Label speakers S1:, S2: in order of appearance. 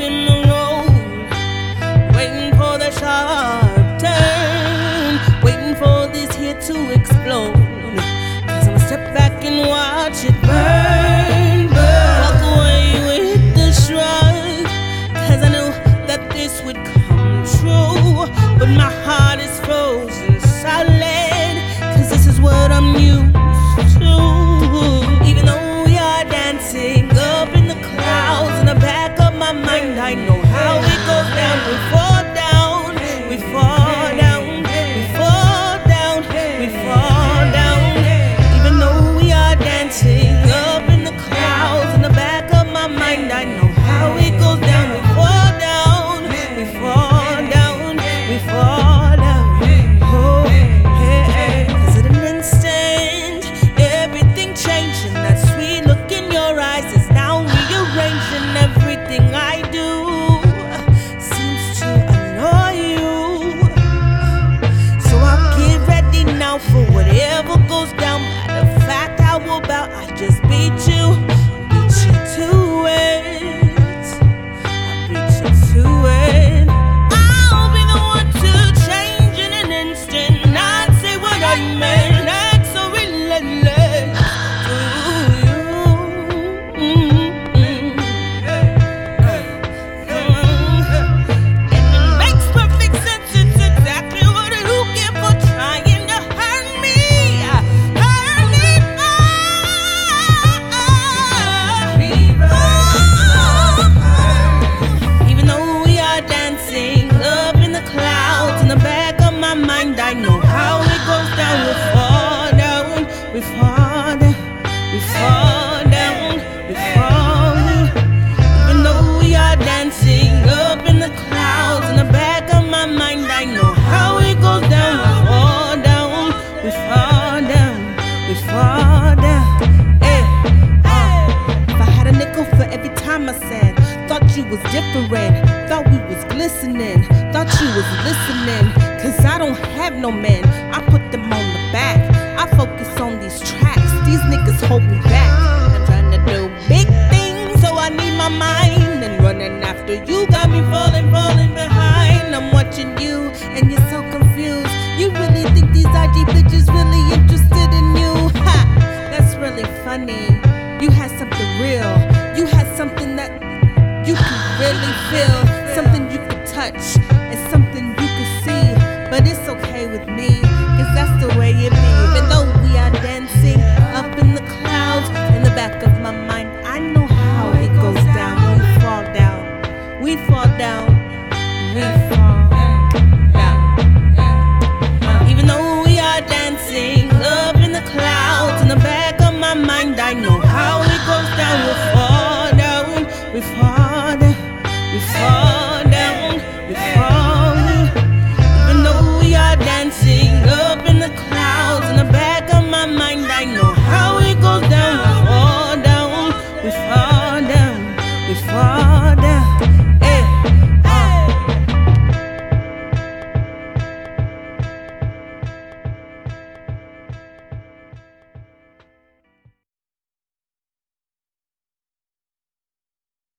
S1: been alone, waiting for the sharp turn, waiting for this here to I'm step back and watch it burn. I know how it goes down. We we fall down. Hey, if I had a nickel for every time I said, thought you was different, thought we was glistening, thought you was listening. Cause I don't have no men, I put them on the back. I focus on these tracks, these niggas hold me back. I'm trying to do big things, so I need my mind. And running after you got really feel, something you could touch, and something you could see. But it's okay with me, cause that's the way it be. Even though we are dancing up in the clouds, in the back of my mind, I know how it goes down. We fall down, we fall down, we fall down. Even though we are dancing up in the clouds, in the back of my mind, I know how it goes down. We fall down, we fall down, we fall down, we fall down. Even though we are dancing up in the clouds, in the back of my mind, I know how it goes down. We fall down, we fall down, we fall down.